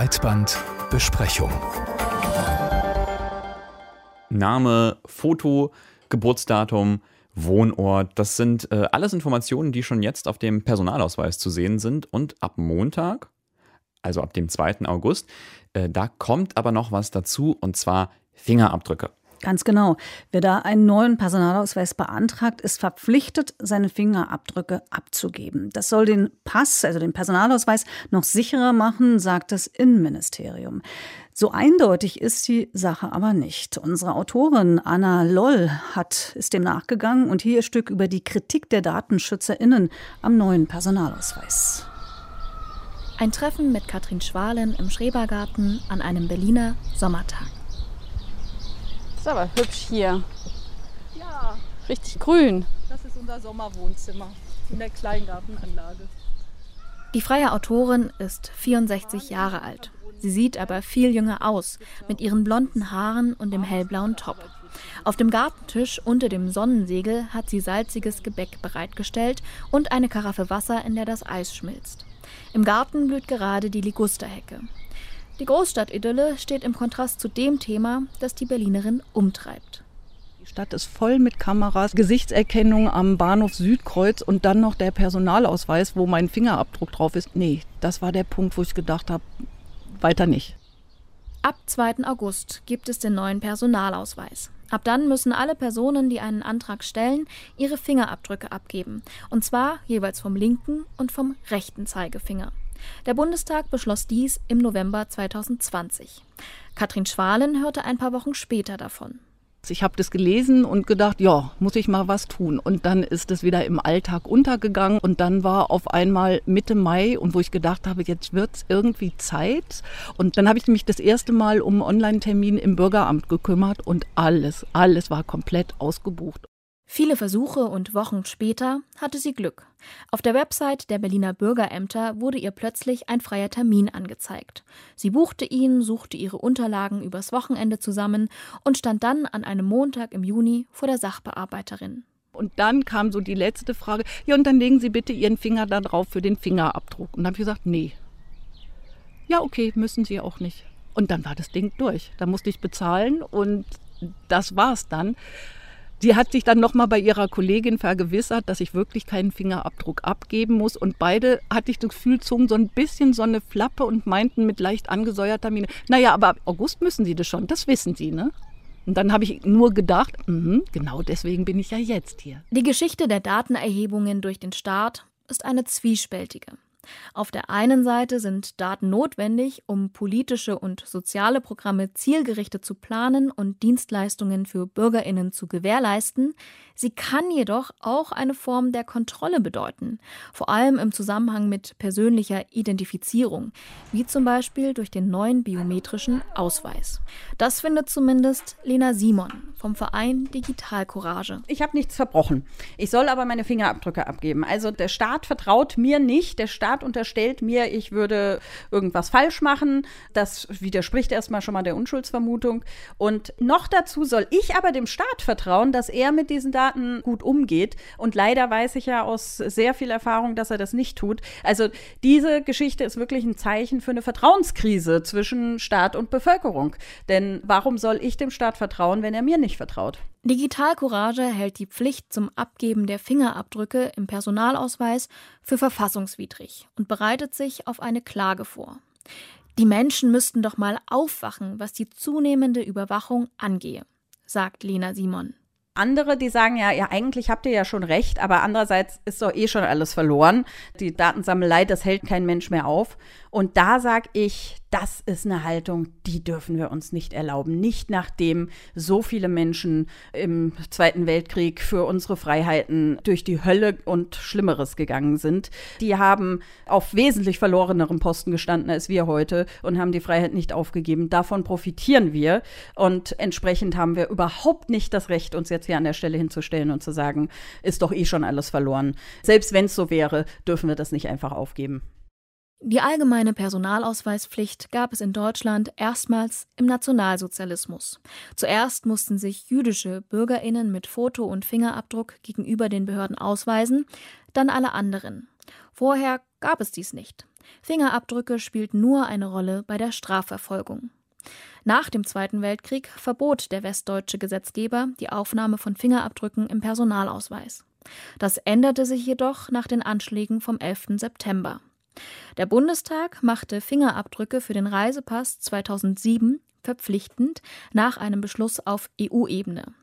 Breitbandbesprechung. Name, Foto, Geburtsdatum, Wohnort, das sind äh, alles Informationen, die schon jetzt auf dem Personalausweis zu sehen sind. Und ab Montag, also ab dem 2. August, äh, da kommt aber noch was dazu, und zwar Fingerabdrücke. Ganz genau. Wer da einen neuen Personalausweis beantragt, ist verpflichtet, seine Fingerabdrücke abzugeben. Das soll den Pass, also den Personalausweis, noch sicherer machen, sagt das Innenministerium. So eindeutig ist die Sache aber nicht. Unsere Autorin Anna Loll hat, ist dem nachgegangen und hier ihr Stück über die Kritik der DatenschützerInnen am neuen Personalausweis. Ein Treffen mit Katrin Schwalen im Schrebergarten an einem Berliner Sommertag. Ist aber hübsch hier. Ja. Richtig grün. Das ist unser Sommerwohnzimmer in der Kleingartenanlage. Die freie Autorin ist 64 Jahre alt. Sie sieht aber viel jünger aus, mit ihren blonden Haaren und dem hellblauen Top. Auf dem Gartentisch unter dem Sonnensegel hat sie salziges Gebäck bereitgestellt und eine Karaffe Wasser, in der das Eis schmilzt. Im Garten blüht gerade die Ligusterhecke. Die Großstadtidylle steht im Kontrast zu dem Thema, das die Berlinerin umtreibt. Die Stadt ist voll mit Kameras, Gesichtserkennung am Bahnhof Südkreuz und dann noch der Personalausweis, wo mein Fingerabdruck drauf ist. Nee, das war der Punkt, wo ich gedacht habe, weiter nicht. Ab 2. August gibt es den neuen Personalausweis. Ab dann müssen alle Personen, die einen Antrag stellen, ihre Fingerabdrücke abgeben. Und zwar jeweils vom linken und vom rechten Zeigefinger. Der Bundestag beschloss dies im November 2020. Katrin Schwalen hörte ein paar Wochen später davon. Ich habe das gelesen und gedacht, ja, muss ich mal was tun. Und dann ist es wieder im Alltag untergegangen. Und dann war auf einmal Mitte Mai und wo ich gedacht habe, jetzt wird es irgendwie Zeit. Und dann habe ich mich das erste Mal um einen Online-Termin im Bürgeramt gekümmert und alles, alles war komplett ausgebucht. Viele Versuche und Wochen später hatte sie Glück. Auf der Website der Berliner Bürgerämter wurde ihr plötzlich ein freier Termin angezeigt. Sie buchte ihn, suchte ihre Unterlagen übers Wochenende zusammen und stand dann an einem Montag im Juni vor der Sachbearbeiterin. Und dann kam so die letzte Frage, ja, und dann legen Sie bitte Ihren Finger da drauf für den Fingerabdruck. Und dann habe ich gesagt, nee. Ja, okay, müssen Sie auch nicht. Und dann war das Ding durch. Da musste ich bezahlen und das war's dann. Sie hat sich dann nochmal bei ihrer Kollegin vergewissert, dass ich wirklich keinen Fingerabdruck abgeben muss. Und beide hatte ich das Gefühl, zogen so ein bisschen so eine Flappe und meinten mit leicht angesäuerter Miene, naja, aber ab August müssen Sie das schon, das wissen Sie, ne? Und dann habe ich nur gedacht, mh, genau deswegen bin ich ja jetzt hier. Die Geschichte der Datenerhebungen durch den Staat ist eine zwiespältige. Auf der einen Seite sind Daten notwendig, um politische und soziale Programme zielgerichtet zu planen und Dienstleistungen für Bürgerinnen zu gewährleisten. Sie kann jedoch auch eine Form der Kontrolle bedeuten, vor allem im Zusammenhang mit persönlicher Identifizierung, wie zum Beispiel durch den neuen biometrischen Ausweis. Das findet zumindest Lena Simon vom Verein Digital Courage. Ich habe nichts verbrochen. Ich soll aber meine Fingerabdrücke abgeben. Also der Staat vertraut mir nicht. Der Staat Staat unterstellt mir, ich würde irgendwas falsch machen. Das widerspricht erstmal schon mal der Unschuldsvermutung. Und noch dazu soll ich aber dem Staat vertrauen, dass er mit diesen Daten gut umgeht. Und leider weiß ich ja aus sehr viel Erfahrung, dass er das nicht tut. Also diese Geschichte ist wirklich ein Zeichen für eine Vertrauenskrise zwischen Staat und Bevölkerung. Denn warum soll ich dem Staat vertrauen, wenn er mir nicht vertraut? Digital Courage hält die Pflicht zum Abgeben der Fingerabdrücke im Personalausweis für verfassungswidrig und bereitet sich auf eine Klage vor. Die Menschen müssten doch mal aufwachen, was die zunehmende Überwachung angehe, sagt Lena Simon. Andere, die sagen ja, ja, eigentlich habt ihr ja schon recht, aber andererseits ist doch eh schon alles verloren. Die Datensammelei, das hält kein Mensch mehr auf. Und da sage ich, das ist eine Haltung, die dürfen wir uns nicht erlauben. Nicht nachdem so viele Menschen im Zweiten Weltkrieg für unsere Freiheiten durch die Hölle und Schlimmeres gegangen sind. Die haben auf wesentlich verloreneren Posten gestanden als wir heute und haben die Freiheit nicht aufgegeben. Davon profitieren wir. Und entsprechend haben wir überhaupt nicht das Recht, uns jetzt hier an der Stelle hinzustellen und zu sagen, ist doch eh schon alles verloren. Selbst wenn es so wäre, dürfen wir das nicht einfach aufgeben. Die allgemeine Personalausweispflicht gab es in Deutschland erstmals im Nationalsozialismus. Zuerst mussten sich jüdische Bürgerinnen mit Foto und Fingerabdruck gegenüber den Behörden ausweisen, dann alle anderen. Vorher gab es dies nicht. Fingerabdrücke spielten nur eine Rolle bei der Strafverfolgung. Nach dem Zweiten Weltkrieg verbot der westdeutsche Gesetzgeber die Aufnahme von Fingerabdrücken im Personalausweis. Das änderte sich jedoch nach den Anschlägen vom 11. September. Der Bundestag machte Fingerabdrücke für den Reisepass 2007 verpflichtend nach einem Beschluss auf EU-Ebene.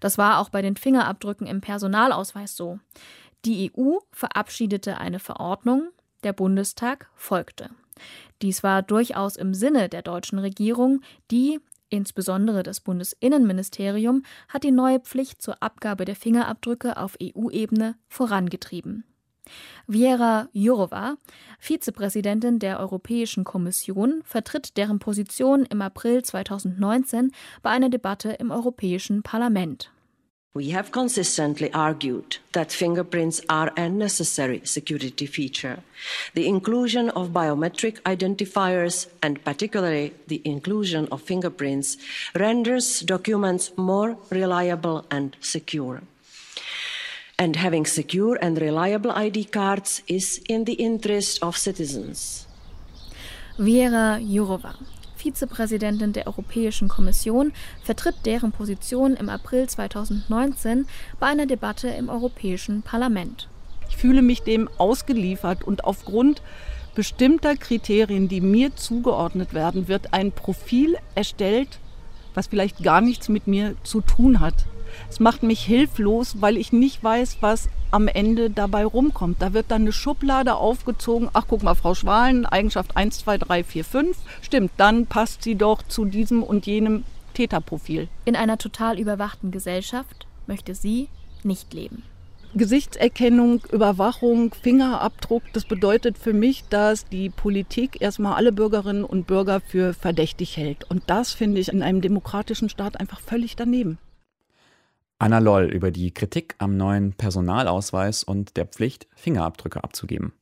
Das war auch bei den Fingerabdrücken im Personalausweis so. Die EU verabschiedete eine Verordnung, der Bundestag folgte. Dies war durchaus im Sinne der deutschen Regierung, die, insbesondere das Bundesinnenministerium, hat die neue Pflicht zur Abgabe der Fingerabdrücke auf EU-Ebene vorangetrieben. Viera Jourova, Vizepräsidentin der Europäischen Kommission, vertritt deren Position im April 2019 bei einer Debatte im Europäischen Parlament. We have consistently argued that fingerprints are a necessary security feature. The inclusion of biometric identifiers, and particularly the inclusion of fingerprints, renders documents more reliable and secure. And having secure and reliable ID cards is in the interest of citizens. Vera Jourova, Vizepräsidentin der Europäischen Kommission, vertritt deren Position im April 2019 bei einer Debatte im Europäischen Parlament. Ich fühle mich dem ausgeliefert und aufgrund bestimmter Kriterien, die mir zugeordnet werden, wird ein Profil erstellt, was vielleicht gar nichts mit mir zu tun hat. Es macht mich hilflos, weil ich nicht weiß, was am Ende dabei rumkommt. Da wird dann eine Schublade aufgezogen. Ach, guck mal, Frau Schwalen, Eigenschaft 1, 2, 3, 4, 5. Stimmt, dann passt sie doch zu diesem und jenem Täterprofil. In einer total überwachten Gesellschaft möchte sie nicht leben. Gesichtserkennung, Überwachung, Fingerabdruck, das bedeutet für mich, dass die Politik erstmal alle Bürgerinnen und Bürger für verdächtig hält. Und das finde ich in einem demokratischen Staat einfach völlig daneben. Anna Loll über die Kritik am neuen Personalausweis und der Pflicht, Fingerabdrücke abzugeben.